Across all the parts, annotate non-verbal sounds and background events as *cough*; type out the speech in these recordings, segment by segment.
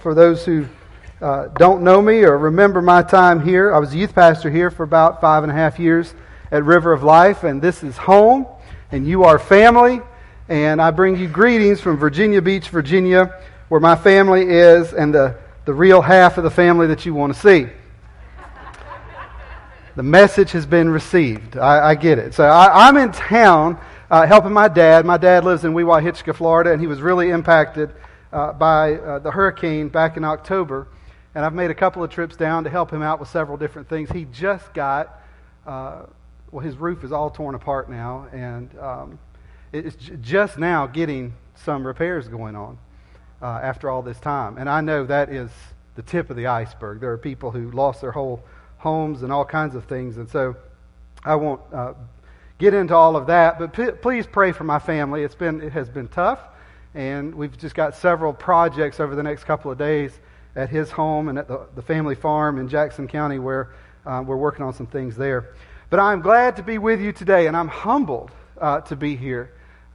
For those who uh, don't know me or remember my time here, I was a youth pastor here for about five and a half years at River of Life, and this is home, and you are family. And I bring you greetings from Virginia Beach, Virginia, where my family is, and the, the real half of the family that you want to see. the message has been received. I, I get it. So I, am in town uh, helping my dad. My dad lives in Wewahitchka, Florida, and he was really impacted uh, by uh, the hurricane back in October. And I've made a couple of trips down to help him out with several different things. He just got, uh, well, his roof is all torn apart now, and um, it's just now getting some repairs going on uh, after all this time. And I know that is the tip of the iceberg. There are people who lost their whole homes and all kinds of things. And so I won't uh, get into all of that, but p- please pray for my family. It's been, it has been tough. And we've just got several projects over the next couple of days at his home and at the, the family farm in Jackson County where uh, we're working on some things there. But I'm glad to be with you today, and I'm humbled uh, to be here.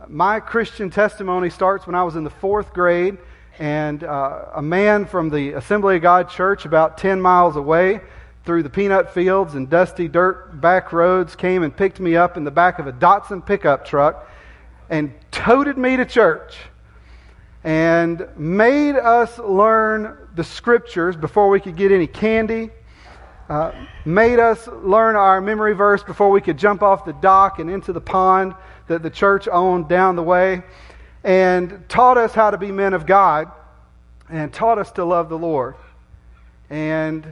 My Christian testimony starts when I was in the fourth grade, and uh, a man from the Assembly of God church about 10 miles away through the peanut fields and dusty dirt back roads came and picked me up in the back of a Datsun pickup truck and toted me to church and made us learn the scriptures before we could get any candy, uh, made us learn our memory verse before we could jump off the dock and into the pond that the church owned down the way, and taught us how to be men of God, and taught us to love the Lord. And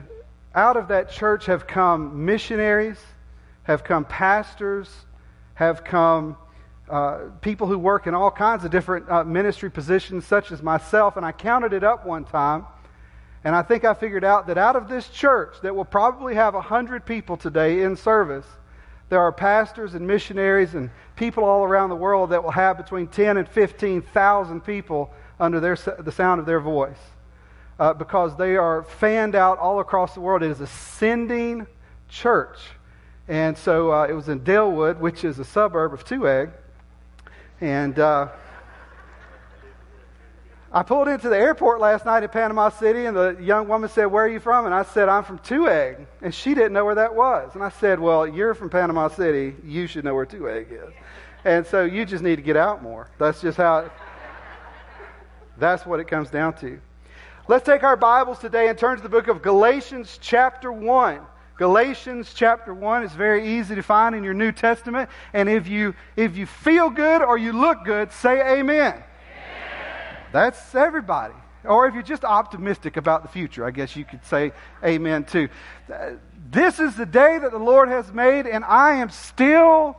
out of that church have come missionaries, have come pastors, have come uh, people who work in all kinds of different uh, ministry positions, such as myself, and I counted it up one time. And I think I figured out that out of this church that will probably have 100 people today in service, there are pastors and missionaries and people all around the world that will have between 10 and 15,000 people under their, the sound of their voice. Uh, because they are fanned out all across the world. It is a sending church. And so uh, it was in Dellwood, which is a suburb of Two Egg. And uh, I pulled into the airport last night in Panama City, and the young woman said, Where are you from? And I said, I'm from Egg. And she didn't know where that was. And I said, Well, you're from Panama City. You should know where Egg is. And so you just need to get out more. That's just how, it, that's what it comes down to. Let's take our Bibles today and turn to the book of Galatians, chapter 1. Galatians chapter 1 is very easy to find in your New Testament. And if you, if you feel good or you look good, say amen. amen. That's everybody. Or if you're just optimistic about the future, I guess you could say amen too. This is the day that the Lord has made, and I am still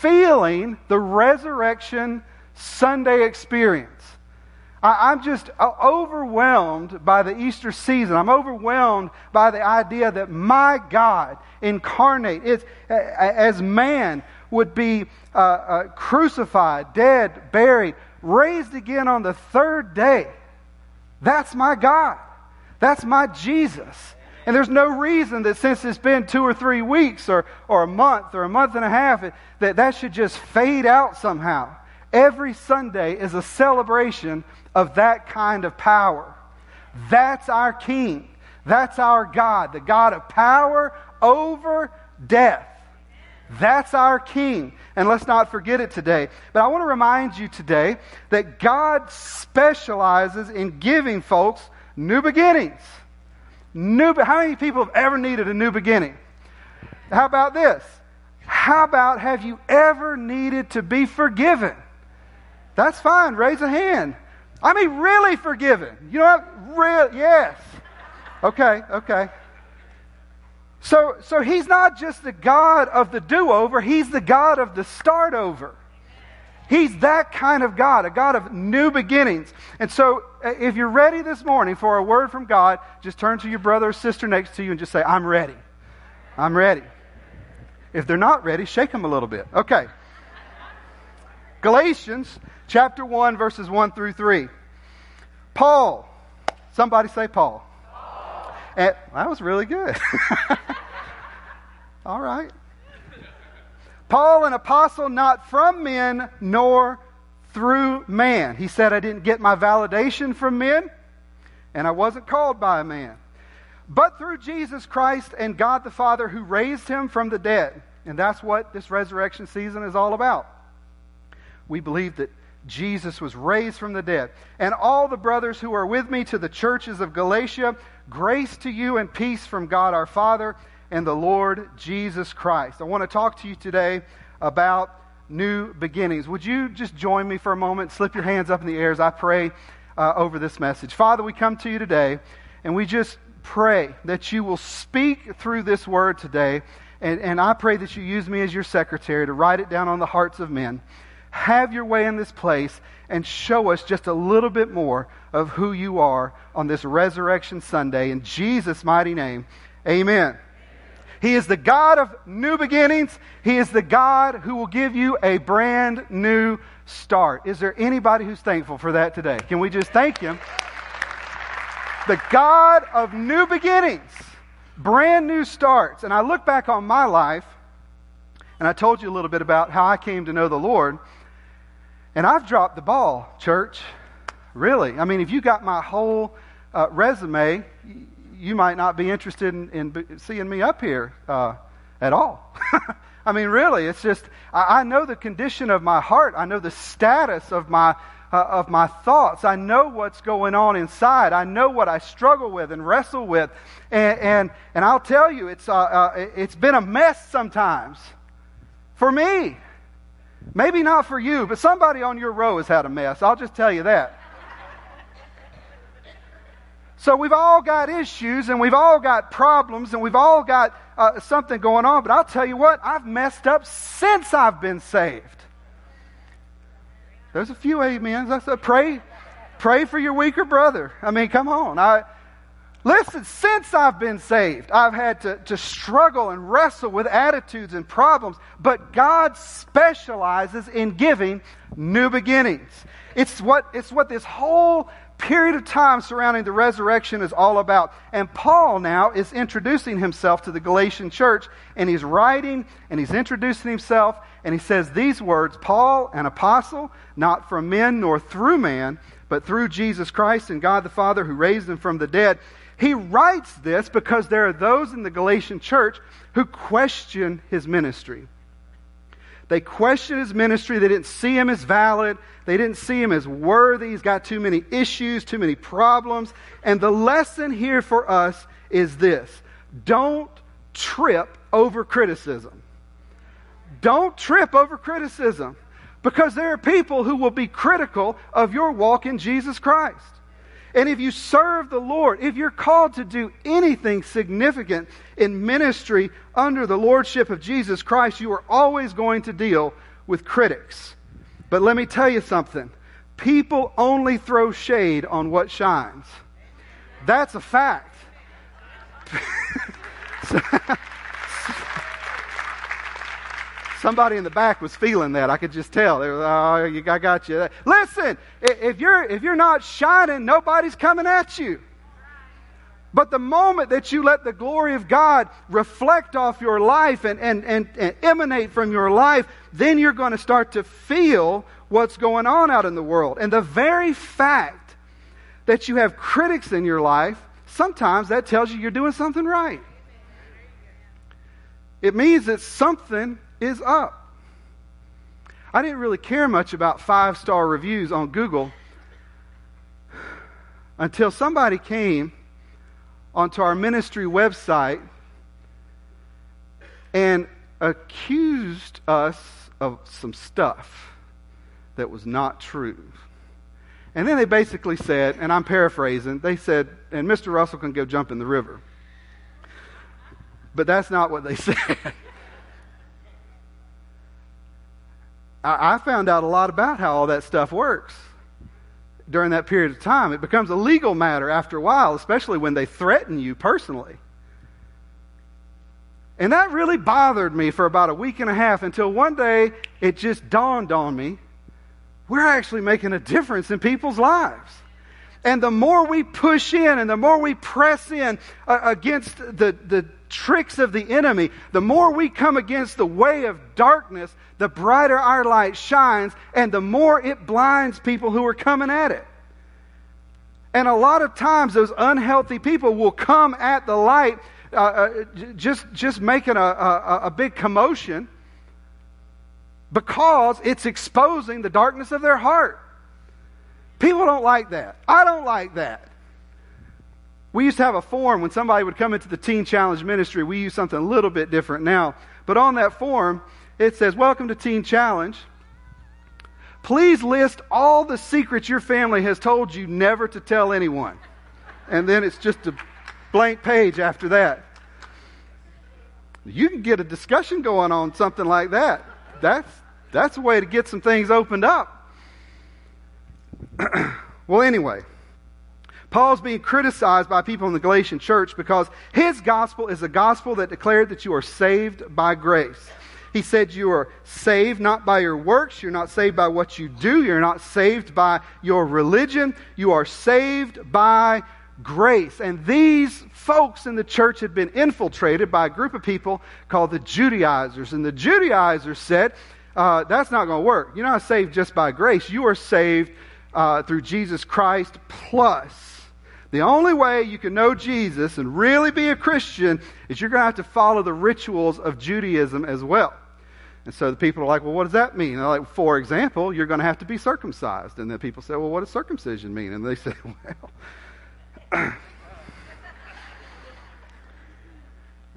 feeling the resurrection Sunday experience. I, am just overwhelmed by the Easter season. I'm overwhelmed by the idea that my God incarnate is, as man would be uh, uh, crucified, dead, buried, raised again on the third day. That's my God. That's my Jesus. And there's no reason that since it's been two or three weeks or, or a month or a month and a half, that that should just fade out somehow. Every Sunday is a celebration of that kind of power. That's our King. That's our God, the God of power over death. That's our King. And let's not forget it today. But I want to remind you today that God specializes in giving folks new beginnings. New, how many people have ever needed a new beginning? How about this? How about have you ever needed to be forgiven? That's fine. Raise a hand. I mean, really forgiven. You know what? Real, yes. Okay, okay. So, so he's not just the God of the do over, he's the God of the start over. He's that kind of God, a God of new beginnings. And so, uh, if you're ready this morning for a word from God, just turn to your brother or sister next to you and just say, I'm ready. I'm ready. If they're not ready, shake them a little bit. Okay. Galatians chapter 1, verses 1 through 3. Paul. Somebody say Paul. Paul. And, that was really good. *laughs* All right. Paul, an apostle not from men nor through man. He said, I didn't get my validation from men, and I wasn't called by a man, but through Jesus Christ and God the Father who raised him from the dead. And that's what this resurrection season is all about. We believe that Jesus was raised from the dead. And all the brothers who are with me to the churches of Galatia, grace to you and peace from God our Father and the Lord Jesus Christ. I want to talk to you today about new beginnings. Would you just join me for a moment? Slip your hands up in the air as I pray uh, over this message. Father, we come to you today and we just pray that you will speak through this word today. And, and I pray that you use me as your secretary to write it down on the hearts of men have your way in this place and show us just a little bit more of who you are on this Resurrection Sunday. In Jesus' mighty name, amen. He is the God of new beginnings. He is the God who will give you a brand new start. Is there anybody who's thankful for that today? Can we just thank Him? The God of new beginnings, brand new starts. And I look back on my life, and I told you a little bit about how I came to know the Lord. And I've dropped the ball, church. Really. I mean, if you got my whole uh, resume, you might not be interested in, in seeing me up here uh, at all. *laughs* I mean, really, it's just, I, I, know the condition of my heart. I know the status of my, uh, of my thoughts. I know what's going on inside. I know what I struggle with and wrestle with. And, and, and I'll tell you, it's, uh, uh, it's been a mess sometimes for me. Maybe not for you, but somebody on your row has had a mess. I'll just tell you that. So we've all got issues and we've all got problems and we've all got uh, something going on. But I'll tell you what, I've messed up since I've been saved. There's a few amens. I said, pray, pray for your weaker brother. I mean, come on. I, Listen, since I've been saved, I've had to, to struggle and wrestle with attitudes and problems, but God specializes in giving new beginnings. It's what, it's what this whole period of time surrounding the resurrection is all about. And Paul now is introducing himself to the Galatian church, and he's writing and he's introducing himself, and he says these words Paul, an apostle, not from men nor through man, but through Jesus Christ and God the Father who raised him from the dead. He writes this because there are those in the Galatian church who question his ministry. They question his ministry. They didn't see him as valid. They didn't see him as worthy. He's got too many issues, too many problems. And the lesson here for us is this don't trip over criticism. Don't trip over criticism because there are people who will be critical of your walk in Jesus Christ. And if you serve the Lord, if you're called to do anything significant in ministry under the lordship of Jesus Christ, you are always going to deal with critics. But let me tell you something people only throw shade on what shines. That's a fact. *laughs* Somebody in the back was feeling that. I could just tell. They were, oh, I got you. Listen, if you're, if you're not shining, nobody's coming at you. But the moment that you let the glory of God reflect off your life and, and, and, and emanate from your life, then you're going to start to feel what's going on out in the world. And the very fact that you have critics in your life, sometimes that tells you you're doing something right. It means that something is up. I didn't really care much about five star reviews on Google until somebody came onto our ministry website and accused us of some stuff that was not true. And then they basically said, and I'm paraphrasing, they said, and Mr. Russell can go jump in the river. But that's not what they *laughs* said. I, I found out a lot about how all that stuff works during that period of time. It becomes a legal matter after a while, especially when they threaten you personally. And that really bothered me for about a week and a half until one day it just dawned on me we're actually making a difference in people's lives. And the more we push in and the more we press in uh, against the, the tricks of the enemy, the more we come against the way of darkness, the brighter our light shines and the more it blinds people who are coming at it. And a lot of times, those unhealthy people will come at the light uh, uh, just, just making a, a, a big commotion because it's exposing the darkness of their heart. People don't like that. I don't like that. We used to have a form when somebody would come into the Teen Challenge ministry. We use something a little bit different now. But on that form, it says, Welcome to Teen Challenge. Please list all the secrets your family has told you never to tell anyone. And then it's just a blank page after that. You can get a discussion going on something like that. That's, that's a way to get some things opened up. *clears throat* well, anyway, Paul's being criticized by people in the Galatian church because his gospel is a gospel that declared that you are saved by grace. He said you are saved not by your works. You're not saved by what you do. You're not saved by your religion. You are saved by grace. And these folks in the church had been infiltrated by a group of people called the Judaizers. And the Judaizers said, uh, that's not going to work. You're not saved just by grace. You are saved uh, through Jesus Christ plus. The only way you can know Jesus and really be a Christian is you're going to have to follow the rituals of Judaism as well. And so the people are like, well, what does that mean? Like, for example, you're going to have to be circumcised. And then people say, well, what does circumcision mean? And they say, *laughs* well. *clears throat*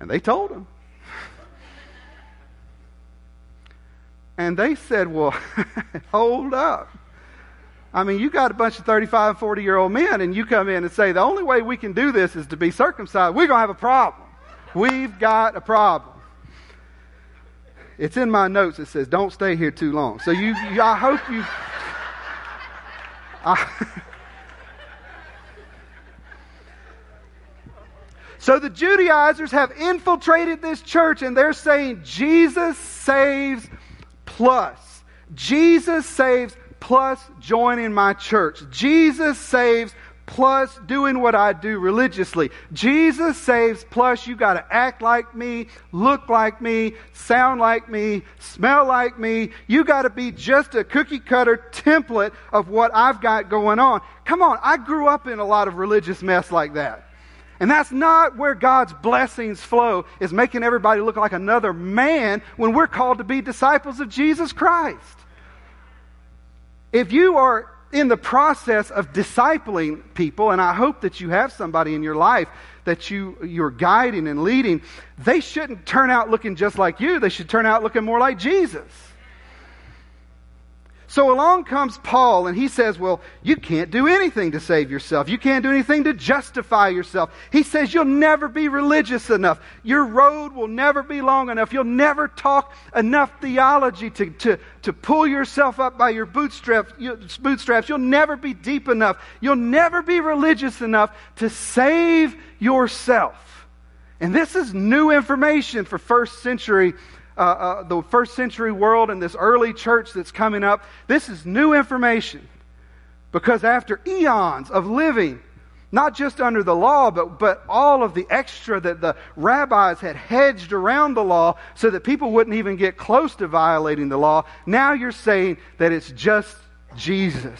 and they told them. And they said, well, *laughs* hold up. I mean, you got a bunch of 35, 40 year old men, and you come in and say, the only way we can do this is to be circumcised. We're going to have a problem. We've got a problem. It's in my notes. It says, "Don't stay here too long." So you, you I hope you. I, *laughs* so the Judaizers have infiltrated this church, and they're saying Jesus saves plus. Jesus saves plus joining my church. Jesus saves plus doing what I do religiously. Jesus saves plus you got to act like me, look like me, sound like me, smell like me. You got to be just a cookie cutter template of what I've got going on. Come on, I grew up in a lot of religious mess like that. And that's not where God's blessings flow, is making everybody look like another man when we're called to be disciples of Jesus Christ. If you are in the process of discipling people, and I hope that you have somebody in your life that you, you're guiding and leading, they shouldn't turn out looking just like you. They should turn out looking more like Jesus. So along comes Paul, and he says, Well, you can't do anything to save yourself. You can't do anything to justify yourself. He says, You'll never be religious enough. Your road will never be long enough. You'll never talk enough theology to, to, to pull yourself up by your bootstraps, bootstraps. You'll never be deep enough. You'll never be religious enough to save yourself. And this is new information for first century uh, uh, the first century world and this early church that's coming up. This is new information. Because after eons of living, not just under the law, but, but all of the extra that the rabbis had hedged around the law so that people wouldn't even get close to violating the law, now you're saying that it's just Jesus.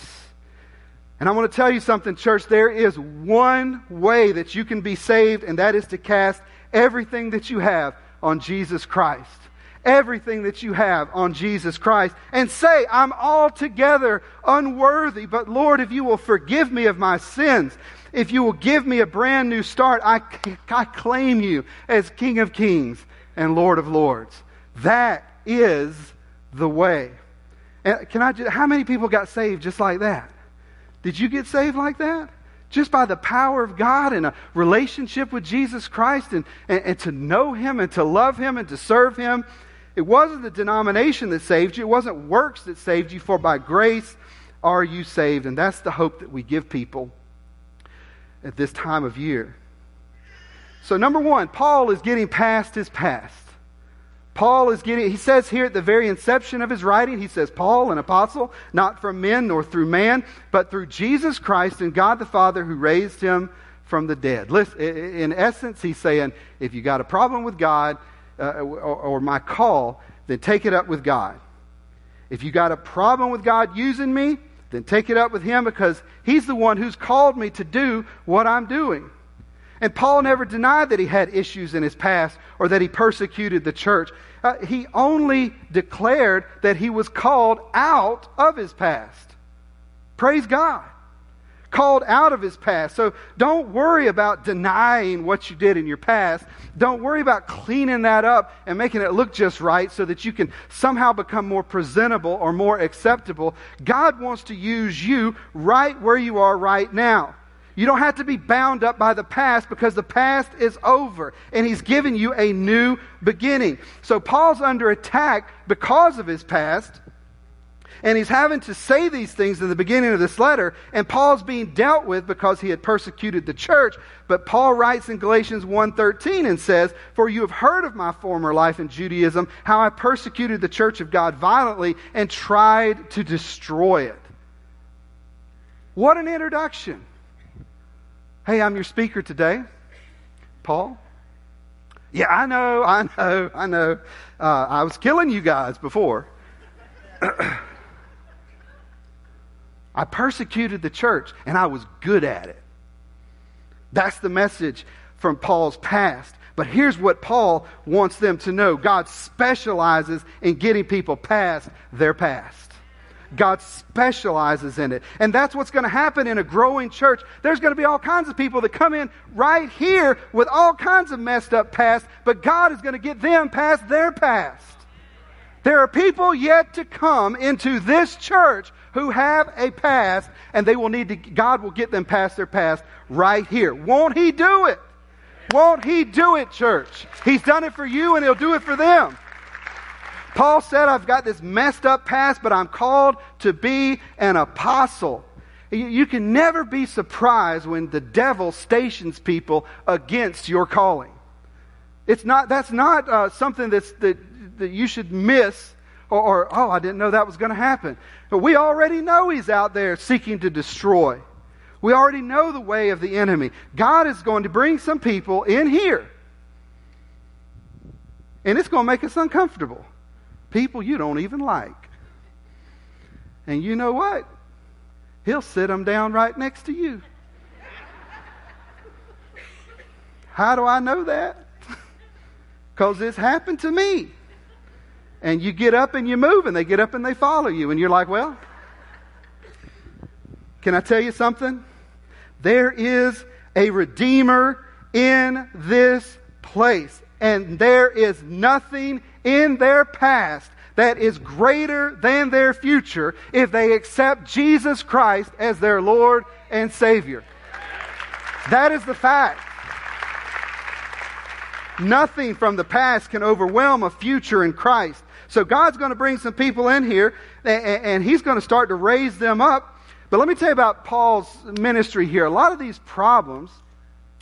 And I want to tell you something, church. There is one way that you can be saved, and that is to cast everything that you have on Jesus Christ everything that you have on Jesus Christ and say, I'm altogether unworthy, but Lord, if you will forgive me of my sins, if you will give me a brand new start, I, I claim you as King of Kings and Lord of Lords. That is the way. And can I just, how many people got saved just like that? Did you get saved like that? Just by the power of God and a relationship with Jesus Christ and, and, and to know Him and to love Him and to serve Him It wasn't the denomination that saved you, it wasn't works that saved you, for by grace are you saved. And that's the hope that we give people at this time of year. So, number one, Paul is getting past his past. Paul is getting, he says here at the very inception of his writing, he says, Paul, an apostle, not from men nor through man, but through Jesus Christ and God the Father who raised him from the dead. Listen, in essence, he's saying, if you got a problem with God uh, or, or my call, then take it up with God. If you got a problem with God using me, then take it up with him because he's the one who's called me to do what I'm doing. And Paul never denied that he had issues in his past or that he persecuted the church. Uh, he only declared that he was called out of his past. Praise God. Called out of his past. So don't worry about denying what you did in your past. Don't worry about cleaning that up and making it look just right so that you can somehow become more presentable or more acceptable. God wants to use you right where you are right now. You don't have to be bound up by the past because the past is over and he's given you a new beginning. So Paul's under attack because of his past. And he's having to say these things in the beginning of this letter, and Paul's being dealt with because he had persecuted the church. But Paul writes in Galatians 1:13 and says, "For you have heard of my former life in Judaism, how I persecuted the church of God violently and tried to destroy it." What an introduction. Hey, I'm your speaker today. Paul? Yeah, I know, I know, I know. Uh, I was killing you guys before. *clears throat* I persecuted the church, and I was good at it. That's the message from Paul's past. But here's what Paul wants them to know God specializes in getting people past their past. God specializes in it. And that's what's going to happen in a growing church. There's going to be all kinds of people that come in right here with all kinds of messed up past, but God is going to get them past their past. There are people yet to come into this church who have a past, and they will need to, God will get them past their past right here. Won't He do it? Won't He do it, church? He's done it for you, and He'll do it for them. Paul said, I've got this messed up past, but I'm called to be an apostle. You can never be surprised when the devil stations people against your calling. It's not, that's not uh, something that's, that, that you should miss or, or, oh, I didn't know that was going to happen. But we already know he's out there seeking to destroy. We already know the way of the enemy. God is going to bring some people in here. And it's going to make us uncomfortable people you don't even like. And you know what? He'll sit them down right next to you. How do I know that? *laughs* Because it's happened to me. And you get up and you move, and they get up and they follow you. And you're like, well, can I tell you something? There is a Redeemer in this place. And there is nothing in their past that is greater than their future if they accept Jesus Christ as their Lord and Savior. That is the fact. Nothing from the past can overwhelm a future in Christ. So God's going to bring some people in here and He's going to start to raise them up. But let me tell you about Paul's ministry here. A lot of these problems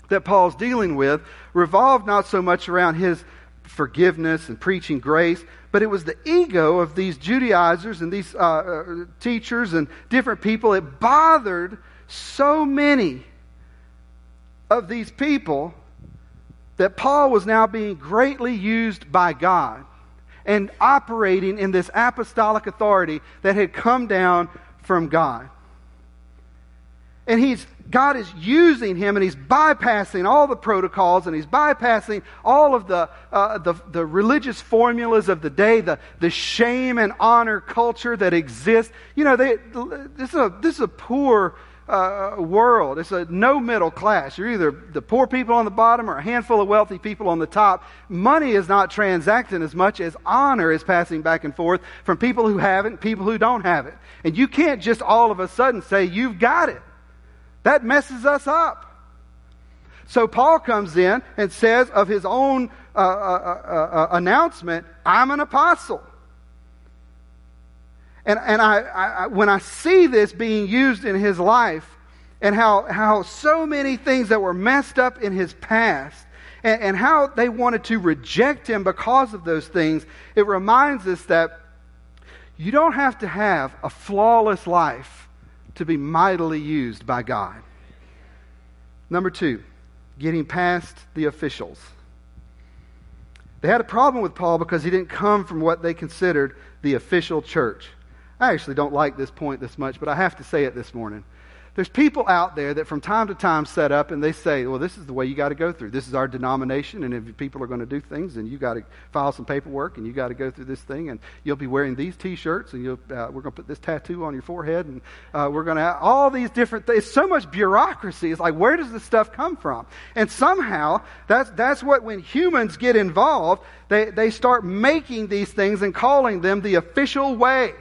that Paul's dealing with revolve not so much around his forgiveness and preaching grace, but it was the ego of these Judaizers and these uh, uh, teachers and different people. It bothered so many of these people that Paul was now being greatly used by God and operating in this apostolic authority that had come down from God. And he's God is using him and he's bypassing all the protocols and he's bypassing all of the, uh, the, the, religious formulas of the day, the, the shame and honor culture that exists. You know, they, this, is a, this is a poor uh, world. It's a no middle class. You're either the poor people on the bottom or a handful of wealthy people on the top. Money is not transacting as much as honor is passing back and forth from people who have it people who don't have it. And you can't just all of a sudden say, you've got it. That messes us up. So Paul comes in and says of his own uh, uh, uh, announcement I'm an apostle. And, and I, I, when I see this being used in his life, and how, how so many things that were messed up in his past, and, and how they wanted to reject him because of those things, it reminds us that you don't have to have a flawless life to be mightily used by God. Number two, getting past the officials. They had a problem with Paul because he didn't come from what they considered the official church. I actually don't like this point this much, but I have to say it this morning. There's people out there that from time to time set up and they say, well, this is the way you got to go through. This is our denomination, and if people are going to do things, then you got to file some paperwork and you got to go through this thing, and you'll be wearing these T-shirts, and uh, we're going to put this tattoo on your forehead, and uh, we're going to have all these different things. It's so much bureaucracy. It's like, where does this stuff come from? And somehow, that's, that's what when humans get involved, they, they start making these things and calling them the official way.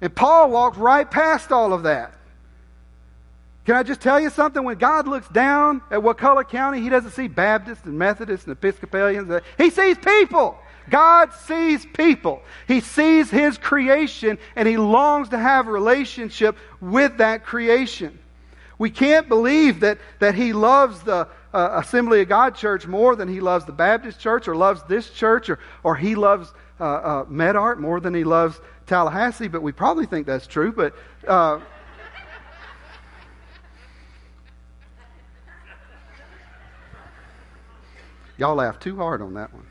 And Paul walked right past all of that. Can I just tell you something? When God looks down at Wakulla County, He doesn't see Baptists and Methodists and Episcopalians. He sees people. God sees people. He sees His creation and He longs to have a relationship with that creation. We can't believe that, that He loves the uh, Assembly of God church more than He loves the Baptist church or loves this church or, or He loves uh, uh, Medart more than He loves Tallahassee, but we probably think that's true. But. Uh, Y'all laughed too hard on that one.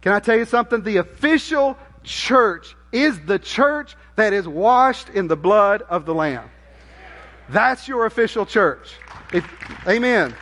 Can I tell you something? The official church is the church that is washed in the blood of the Lamb. That's your official church. If, amen.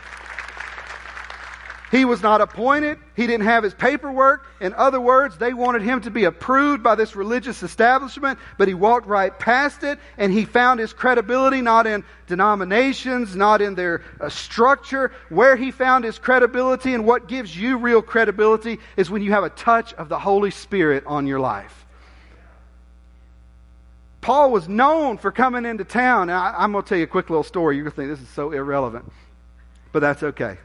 He was not appointed. He didn't have his paperwork. In other words, they wanted him to be approved by this religious establishment, but he walked right past it and he found his credibility not in denominations, not in their uh, structure. Where he found his credibility and what gives you real credibility is when you have a touch of the Holy Spirit on your life. Paul was known for coming into town. I, am going to tell you a quick little story. You're going to think this is so irrelevant, but that's okay.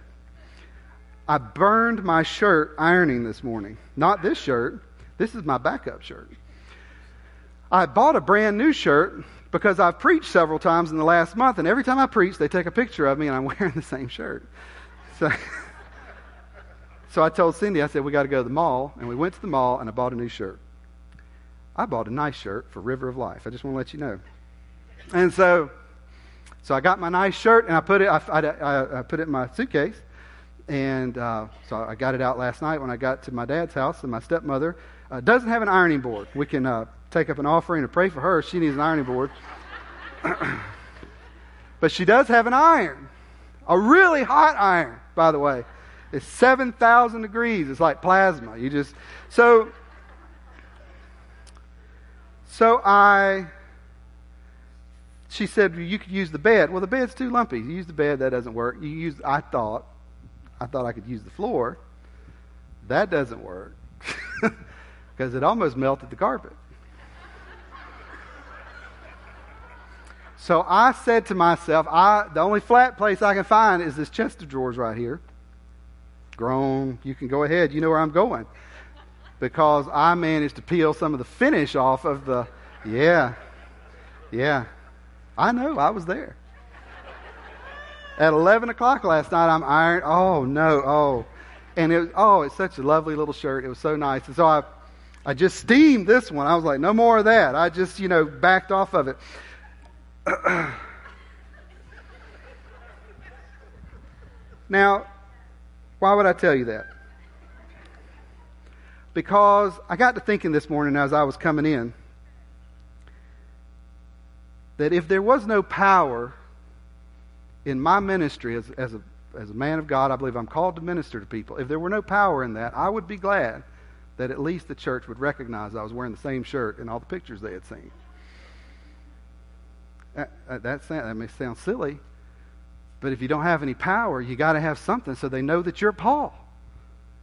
I burned my shirt ironing this morning. Not this shirt. This is my backup shirt. I bought a brand new shirt because I've preached several times in the last month, and every time I preach, they take a picture of me and I'm *laughs* wearing the same shirt. So, *laughs* so I told Cindy, I said, we got to go to the mall, and we went to the mall and I bought a new shirt. I bought a nice shirt for River of Life. I just want to let you know. And so, so I got my nice shirt and I put it, I, I, I put it in my suitcase. And uh, so I got it out last night when I got to my dad's house, and my stepmother uh, doesn't have an ironing board. We can uh, take up an offering and pray for her. She needs an ironing board. *clears throat* but she does have an iron, a really hot iron, by the way. It's 7,000 degrees. It's like plasma. You just so so I she said you could use the bed. Well, the bed's too lumpy. You use the bed, that doesn't work. You use I thought I thought I could use the floor. That doesn't work *laughs* because it almost melted the carpet. So I said to myself, I, the only flat place I can find is this chest of drawers right here. Grown, you can go ahead. You know where I'm going. Because I managed to peel some of the finish off of the. Yeah. Yeah. I know, I was there. At 11 o'clock last night, I'm iron. Oh, no. Oh. And it oh, it's such a lovely little shirt. It was so nice. And so I, I just steamed this one. I was like, no more of that. I just, you know, backed off of it. *clears throat* now, why would I tell you that? Because I got to thinking this morning as I was coming in that if there was no power in my ministry as, as, a, as a man of God, I believe I'm called to minister to people. If there were no power in that, I would be glad that at least the church would recognize I was wearing the same shirt in all the pictures they had seen. That, that, that may sound silly, but if you don't have any power, you got to have something so they know that you're Paul.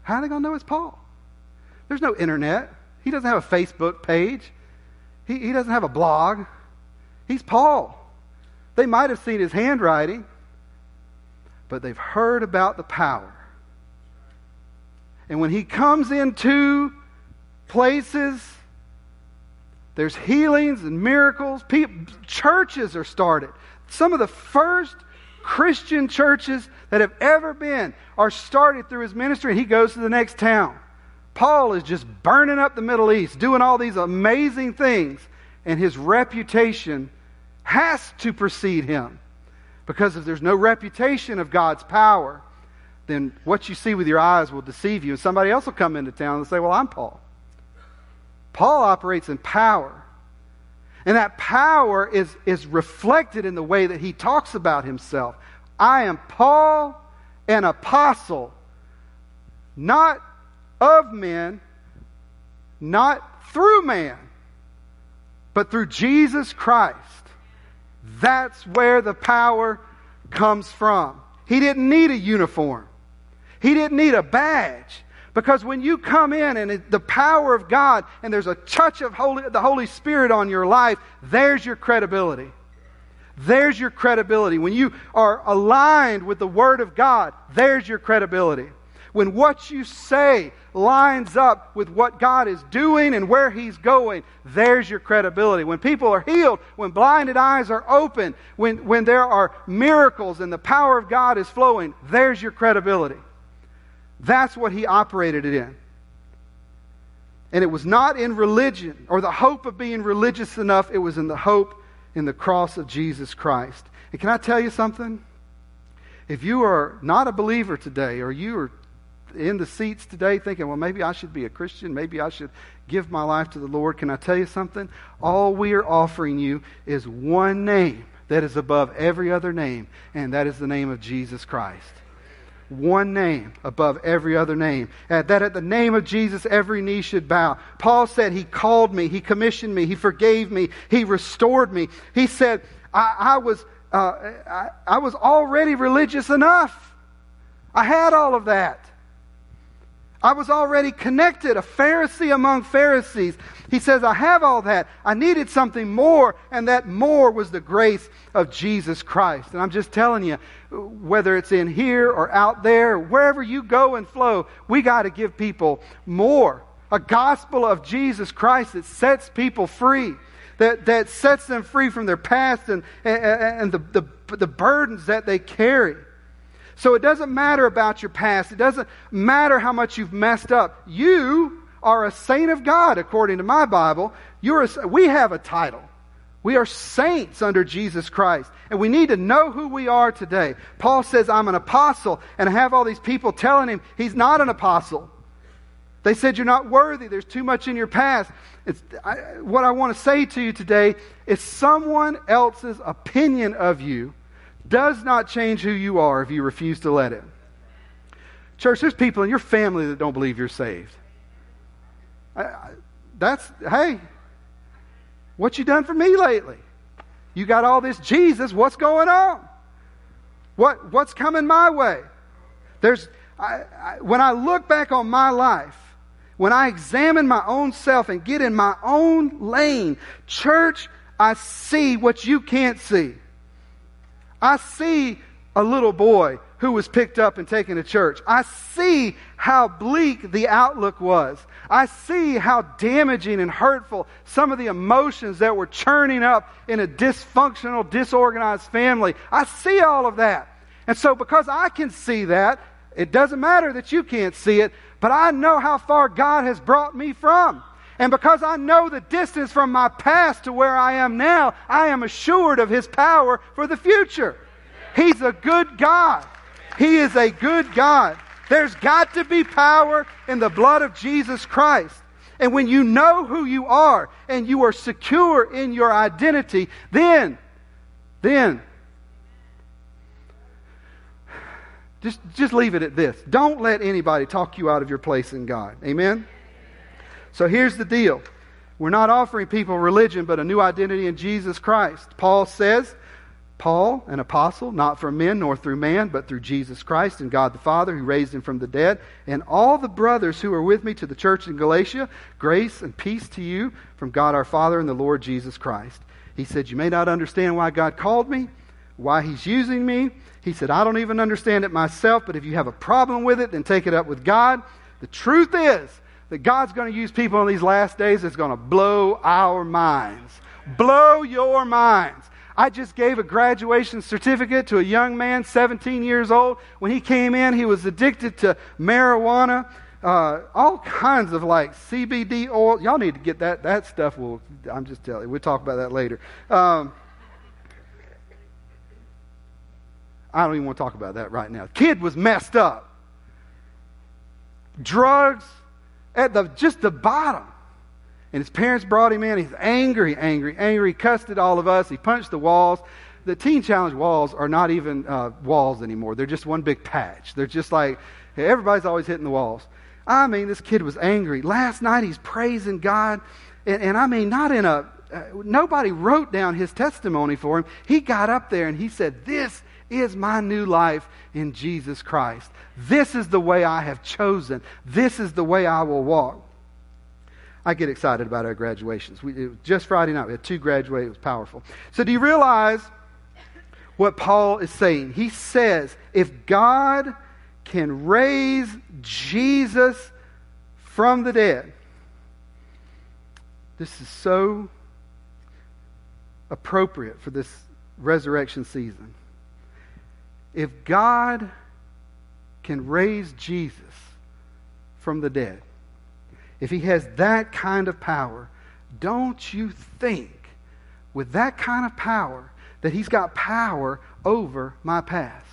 How are they going to know it's Paul? There's no internet. He doesn't have a Facebook page. He, he doesn't have a blog. He's Paul. They might have seen his handwriting, but they've heard about the power. And when he comes into places, there's healings and miracles. People, churches are started. Some of the first Christian churches that have ever been are started through his ministry, and he goes to the next town. Paul is just burning up the Middle East, doing all these amazing things, and his reputation has to precede him. Because if there's no reputation of God's power, then what you see with your eyes will deceive you. And somebody else will come into town and say, Well, I'm Paul. Paul operates in power. And that power is, is reflected in the way that he talks about himself. I am Paul, an apostle, not of men, not through man, but through Jesus Christ. That's where the power comes from. He didn't need a uniform. He didn't need a badge. Because when you come in and it, the power of God and there's a touch of Holy, the Holy Spirit on your life, there's your credibility. There's your credibility. When you are aligned with the Word of God, there's your credibility. When what you say lines up with what God is doing and where He's going, there's your credibility. When people are healed, when blinded eyes are open, when, when there are miracles and the power of God is flowing, there's your credibility. That's what he operated it in. And it was not in religion or the hope of being religious enough, it was in the hope in the cross of Jesus Christ. And can I tell you something? If you are not a believer today, or you are in the seats today thinking, well, maybe I should be a Christian, maybe I should give my life to the Lord, can I tell you something? All we are offering you is one name that is above every other name, and that is the name of Jesus Christ one name above every other name. Uh, that at the name of Jesus, every knee should bow. Paul said, He called me, He commissioned me, He forgave me, He restored me. He said, I, I was, uh, I, I was already religious enough. I had all of that. I was already connected, a Pharisee among Pharisees. He says, I have all that. I needed something more, and that more was the grace of Jesus Christ. And I'm just telling you, whether it's in here or out there, wherever you go and flow, we got to give people more. A gospel of Jesus Christ that sets people free, that, that sets them free from their past and, and, and the, the, the burdens that they carry. So it doesn't matter about your past. It doesn't matter how much you've messed up. You are a saint of God, according to my Bible. You're a, we have a title. We are saints under Jesus Christ. And we need to know who we are today. Paul says, I'm an apostle. And I have all these people telling him he's not an apostle. They said, You're not worthy. There's too much in your past. I, what I want to say to you today is someone else's opinion of you does not change who you are if you refuse to let it. Church, there's people in your family that don't believe you're saved. That's, hey, what you done for me lately? You got all this Jesus. What's going on? What, what's coming my way? There's, I, I, when I look back on my life, when I examine my own self and get in my own lane, church, I see what you can't see. I see a little boy who was picked up and taken to church. I see how bleak the outlook was. I see how damaging and hurtful some of the emotions that were churning up in a dysfunctional, disorganized family. I see all of that. And so, because I can see that, it doesn't matter that you can't see it, but I know how far God has brought me from. And because I know the distance from my past to where I am now, I am assured of His power for the future. He's a good God. He is a good God. There's got to be power in the blood of Jesus Christ. And when you know who you are and you are secure in your identity, then, then, just, just leave it at this. Don't let anybody talk you out of your place in God. Amen? So here's the deal. We're not offering people religion, but a new identity in Jesus Christ. Paul says, Paul, an apostle, not from men nor through man, but through Jesus Christ and God the Father who raised him from the dead, and all the brothers who are with me to the church in Galatia, grace and peace to you from God our Father and the Lord Jesus Christ. He said, You may not understand why God called me, why he's using me. He said, I don't even understand it myself, but if you have a problem with it, then take it up with God The truth is that God's going to use people in these last days that's going to blow our minds. Blow your minds. I just gave a graduation certificate to a young man, 17 years old. When he came in, he was addicted to marijuana, uh, all kinds of like CBD oil. Y'all need to get that. That stuff will, I'm just telling you, we'll talk about that later. Um, I don't even want to talk about that right now. Kid was messed up. Drugs at the just the bottom. And his parents brought him in. He's angry, angry, angry. He cussed at all of us. He punched the walls. The Teen Challenge walls are not even uh, walls anymore. They're just one big patch. They're just like, everybody's always hitting the walls. I mean, this kid was angry. Last night he's praising God. And, and I mean, not in a, uh, nobody wrote down his testimony for him. He got up there and he said, This is my new life in Jesus Christ. This is the way I have chosen. This is the way I will walk. I get excited about our graduations. We, just Friday night, we had two graduate. It was powerful. So, do you realize what Paul is saying? He says, if God can raise Jesus from the dead, this is so appropriate for this resurrection season. If God can raise Jesus from the dead, if he has that kind of power, don't you think, with that kind of power, that he's got power over my past?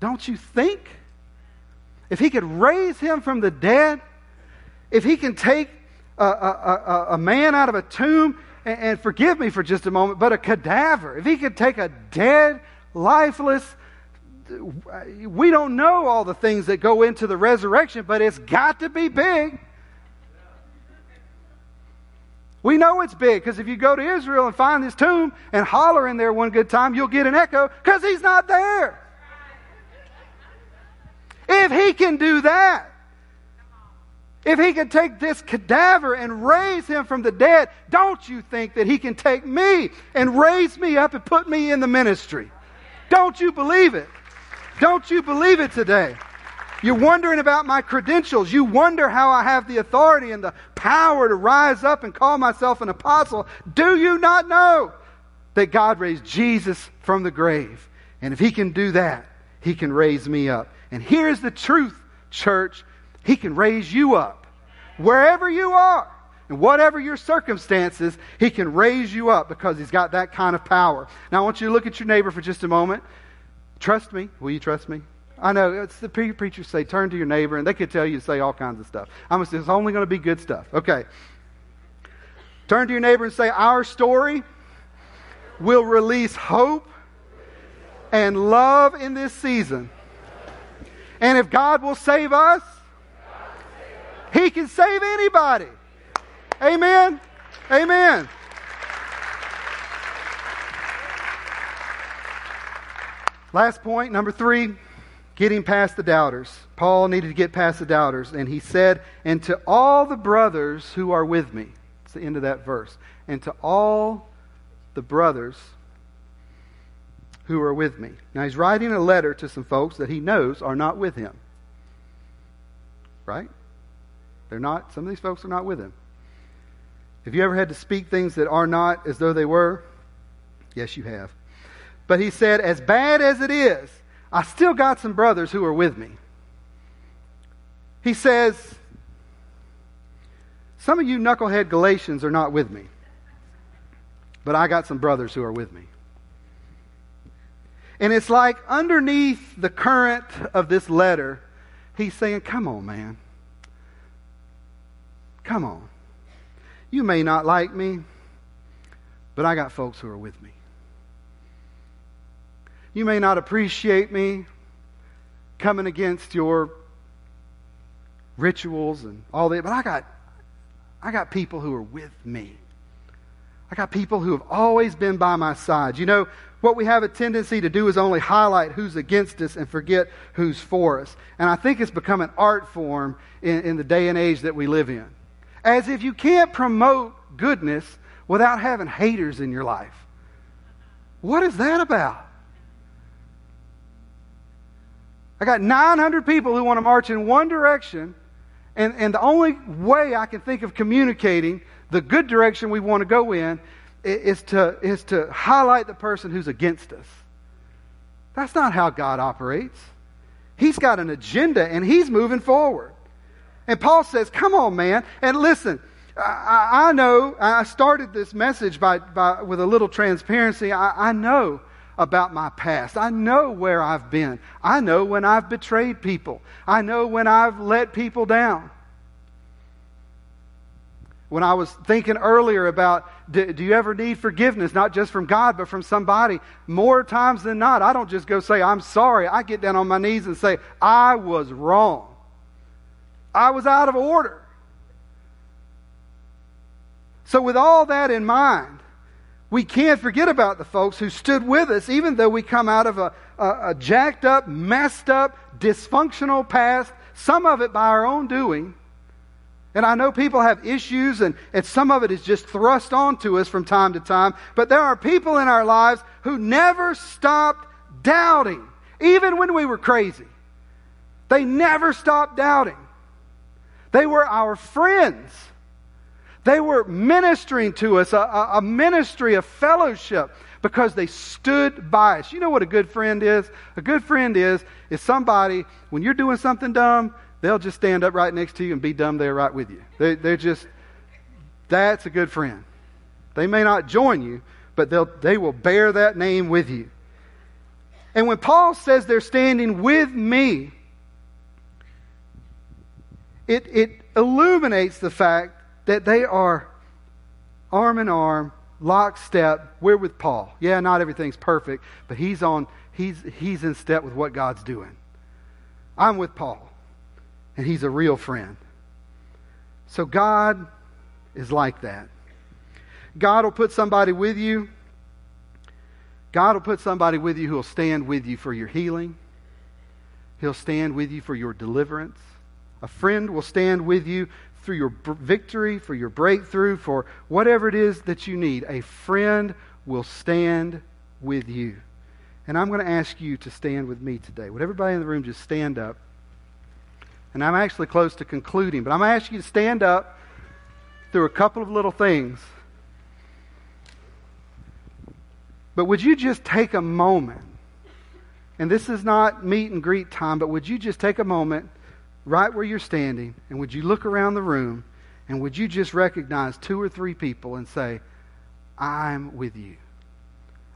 Don't you think? If he could raise him from the dead, if he can take a, a, a, a man out of a tomb, and, and forgive me for just a moment, but a cadaver, if he could take a dead, lifeless, we don't know all the things that go into the resurrection, but it's got to be big. We know it's big because if you go to Israel and find this tomb and holler in there one good time, you'll get an echo because he's not there. If he can do that, if he can take this cadaver and raise him from the dead, don't you think that he can take me and raise me up and put me in the ministry? Don't you believe it? Don't you believe it today? You're wondering about my credentials. You wonder how I have the authority and the power to rise up and call myself an apostle. Do you not know that God raised Jesus from the grave? And if He can do that, He can raise me up. And here's the truth, church He can raise you up. Wherever you are, and whatever your circumstances, He can raise you up because He's got that kind of power. Now, I want you to look at your neighbor for just a moment. Trust me. Will you trust me? I know it's the pre- preachers say turn to your neighbor, and they could tell you to say all kinds of stuff. I'm gonna say it's only going to be good stuff. Okay. Turn to your neighbor and say, Our story will release hope and love in this season. And if God will save us, He can save anybody. Amen. Amen. Last point, number three, getting past the doubters. Paul needed to get past the doubters, and he said, And to all the brothers who are with me. It's the end of that verse. And to all the brothers who are with me. Now, he's writing a letter to some folks that he knows are not with him. Right? They're not, some of these folks are not with him. Have you ever had to speak things that are not as though they were? Yes, you have. But he said, as bad as it is, I still got some brothers who are with me. He says, some of you knucklehead Galatians are not with me, but I got some brothers who are with me. And it's like underneath the current of this letter, he's saying, Come on, man. Come on. You may not like me, but I got folks who are with me. You may not appreciate me coming against your rituals and all that, but I got I got people who are with me. I got people who have always been by my side. You know, what we have a tendency to do is only highlight who's against us and forget who's for us. And I think it's become an art form in, in the day and age that we live in. As if you can't promote goodness without having haters in your life. What is that about? I got 900 people who want to march in one direction, and, and the only way I can think of communicating the good direction we want to go in is to, is to highlight the person who's against us. That's not how God operates. He's got an agenda and he's moving forward. And Paul says, Come on, man. And listen, I, know, I started this message by, by, with a little transparency. I, I know about my past. I know where I've been. I know when I've betrayed people. I know when I've let people down. When I was thinking earlier about do, do, you ever need forgiveness, not just from God, but from somebody, more times than not, I don't just go say, I'm sorry. I get down on my knees and say, I was wrong. I was out of order. So, with all that in mind, we can't forget about the folks who stood with us, even though we come out of a, a, a jacked up, messed up, dysfunctional past, some of it by our own doing. And I know people have issues, and, and some of it is just thrust onto us from time to time. But there are people in our lives who never stopped doubting, even when we were crazy. They never stopped doubting. They were our friends. They were ministering to us, a, a, ministry of fellowship, because they stood by us. You know what a good friend is? A good friend is is somebody when you're doing something dumb, they'll just stand up right next to you and be dumb there right with you. They, they're just, that's a good friend. They may not join you, but they'll, they will bear that name with you. And when Paul says they're standing with me, it, it illuminates the fact that they are arm in arm, lockstep. We're with Paul. Yeah, not everything's perfect, but he's on he's he's in step with what God's doing. I'm with Paul and he's a real friend. So God is like that. God will put somebody with you. God will put somebody with you who will stand with you for your healing. He'll stand with you for your deliverance. A friend will stand with you through your victory, for your breakthrough, for whatever it is that you need. A friend will stand with you. And I'm going to ask you to stand with me today. Would everybody in the room just stand up? and I'm actually close to concluding, but I'm going to ask you to stand up through a couple of little things. But would you just take a moment? And this is not meet and greet time, but would you just take a moment right where you're standing and would you look around the room and would you just recognize two or three people and say, I'm with you?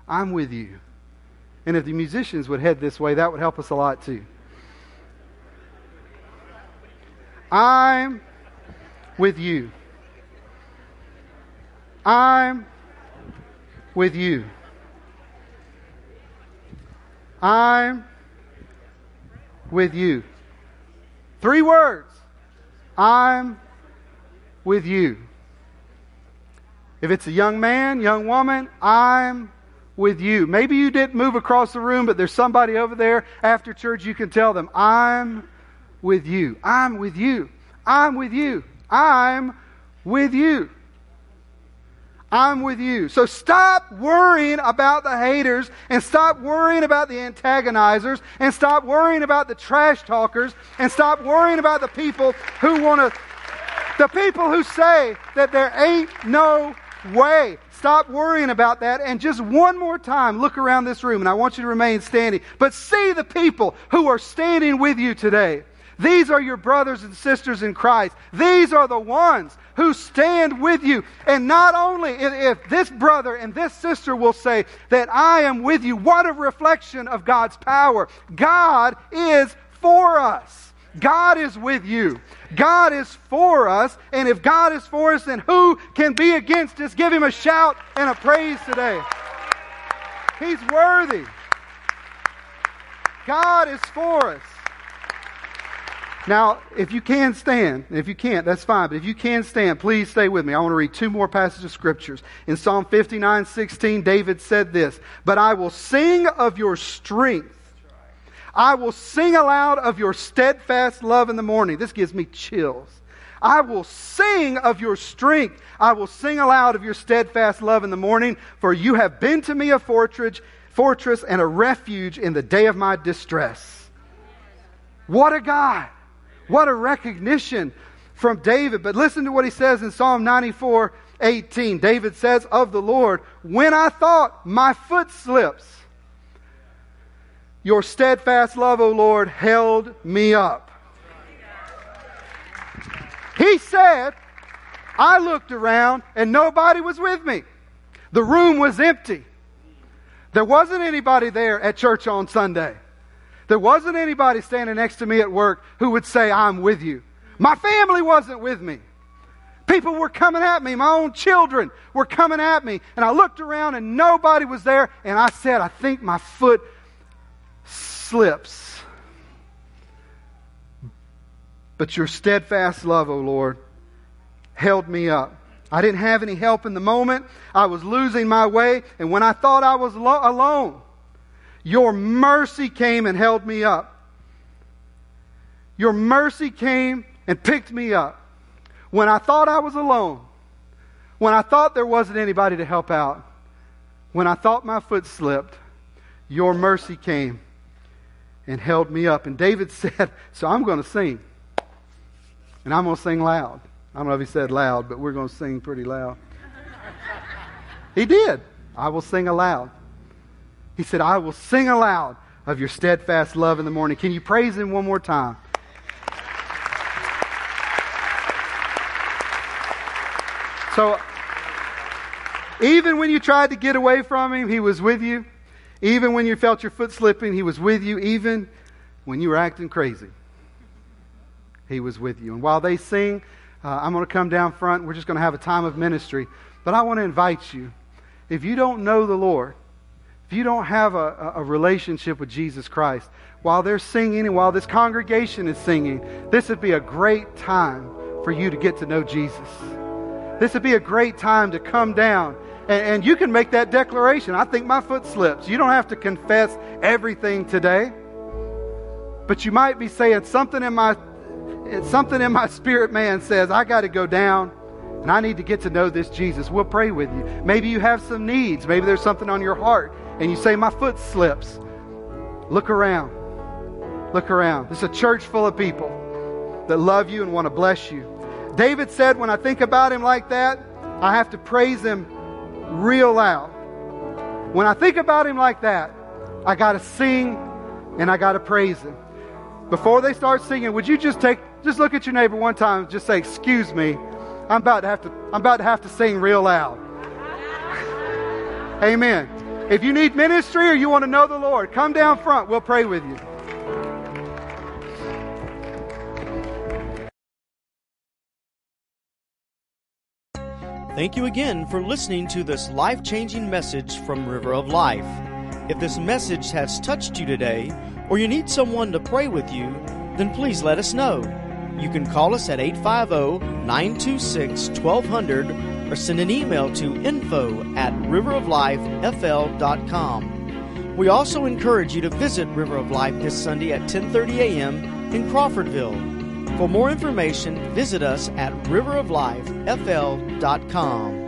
I'm with you. And if the musicians would head this way, that would help us a lot too. I'm with you. I'm with you. I'm with you. Three words. I'm with you. If it's a young man, young woman, I'm with you. Maybe you didn't move across the room, but there's somebody over there after church you can tell them, I'm with you. I'm with you. I'm with you. I'm with you. I'm with you. So stop worrying about the haters and stop worrying about the antagonizers and stop worrying about the trash talkers and stop worrying about the people who want to, the people who say that there ain't no way. Stop worrying about that and just one more time look around this room and I want you to remain standing. But see the people who are standing with you today. These are your brothers and sisters in Christ. These are the ones who stand with you. And not only if this brother and this sister will say that I am with you, what a reflection of God's power. God is for us. God is with you. God is for us. And if God is for us, then who can be against us? Give him a shout and a praise today. He's worthy. God is for us. Now, if you can stand, if you can't, that's fine, but if you can stand, please stay with me. I want to read two more passages of scriptures. In Psalm 59 16, David said this But I will sing of your strength. I will sing aloud of your steadfast love in the morning. This gives me chills. I will sing of your strength. I will sing aloud of your steadfast love in the morning, for you have been to me a fortress, fortress and a refuge in the day of my distress. What a God. What a recognition from David. But listen to what he says in Psalm 94 18. David says of the Lord, When I thought my foot slips, your steadfast love, O Lord, held me up. He said, I looked around and nobody was with me. The room was empty. There wasn't anybody there at church on Sunday. There wasn't anybody standing next to me at work who would say, I'm with you. My family wasn't with me. People were coming at me. My own children were coming at me. And I looked around and nobody was there. And I said, I think my foot slips. But your steadfast love, O oh Lord, held me up. I didn't have any help in the moment. I was losing my way. And when I thought I was lo- alone, your mercy came and held me up. Your mercy came and picked me up. When I thought I was alone, when I thought there wasn't anybody to help out, when I thought my foot slipped, your mercy came and held me up. And David *laughs* said, So I'm going to sing. And I'm going to sing loud. I don't know if he said loud, but we're going to sing pretty loud. *laughs* he did. I will sing aloud. He said, I will sing aloud of your steadfast love in the morning. Can you praise him one more time? So, even when you tried to get away from him, he was with you. Even when you felt your foot slipping, he was with you. Even when you were acting crazy, he was with you. And while they sing, uh, I'm going to come down front. We're just going to have a time of ministry. But I want to invite you. If you don't know the Lord, if you don't have a, a relationship with Jesus Christ, while they're singing and while this congregation is singing, this would be a great time for you to get to know Jesus. This would be a great time to come down and, and, you can make that declaration. I think my foot slips. You don't have to confess everything today. But you might be saying something in my something in my spirit man says, I got to go down and I need to get to know this Jesus. We'll pray with you. Maybe you have some needs. Maybe there's something on your heart and you say, My foot slips. Look around. Look around. This is a church full of people that love you and want to bless you. David said, When I think about him like that, I have to praise him real loud. When I think about him like that, I got to sing and I got to praise him. Before they start singing, would you just take just look at your neighbor one time and just say, "Excuse me. I'm about to have to I'm about to have to sing real loud." Amen. If you need ministry or you want to know the Lord, come down front. We'll pray with you. Thank you again for listening to this life changing message from River of Life. If this message has touched you today, or you need someone to pray with you, then please let us know. You can call us at 850 926 1200 or send an email to info at riveroflifefl.com. We also encourage you to visit River of Life this Sunday at 10:30 a.m. in Crawfordville. For more information, visit us at riveroflifefl.com.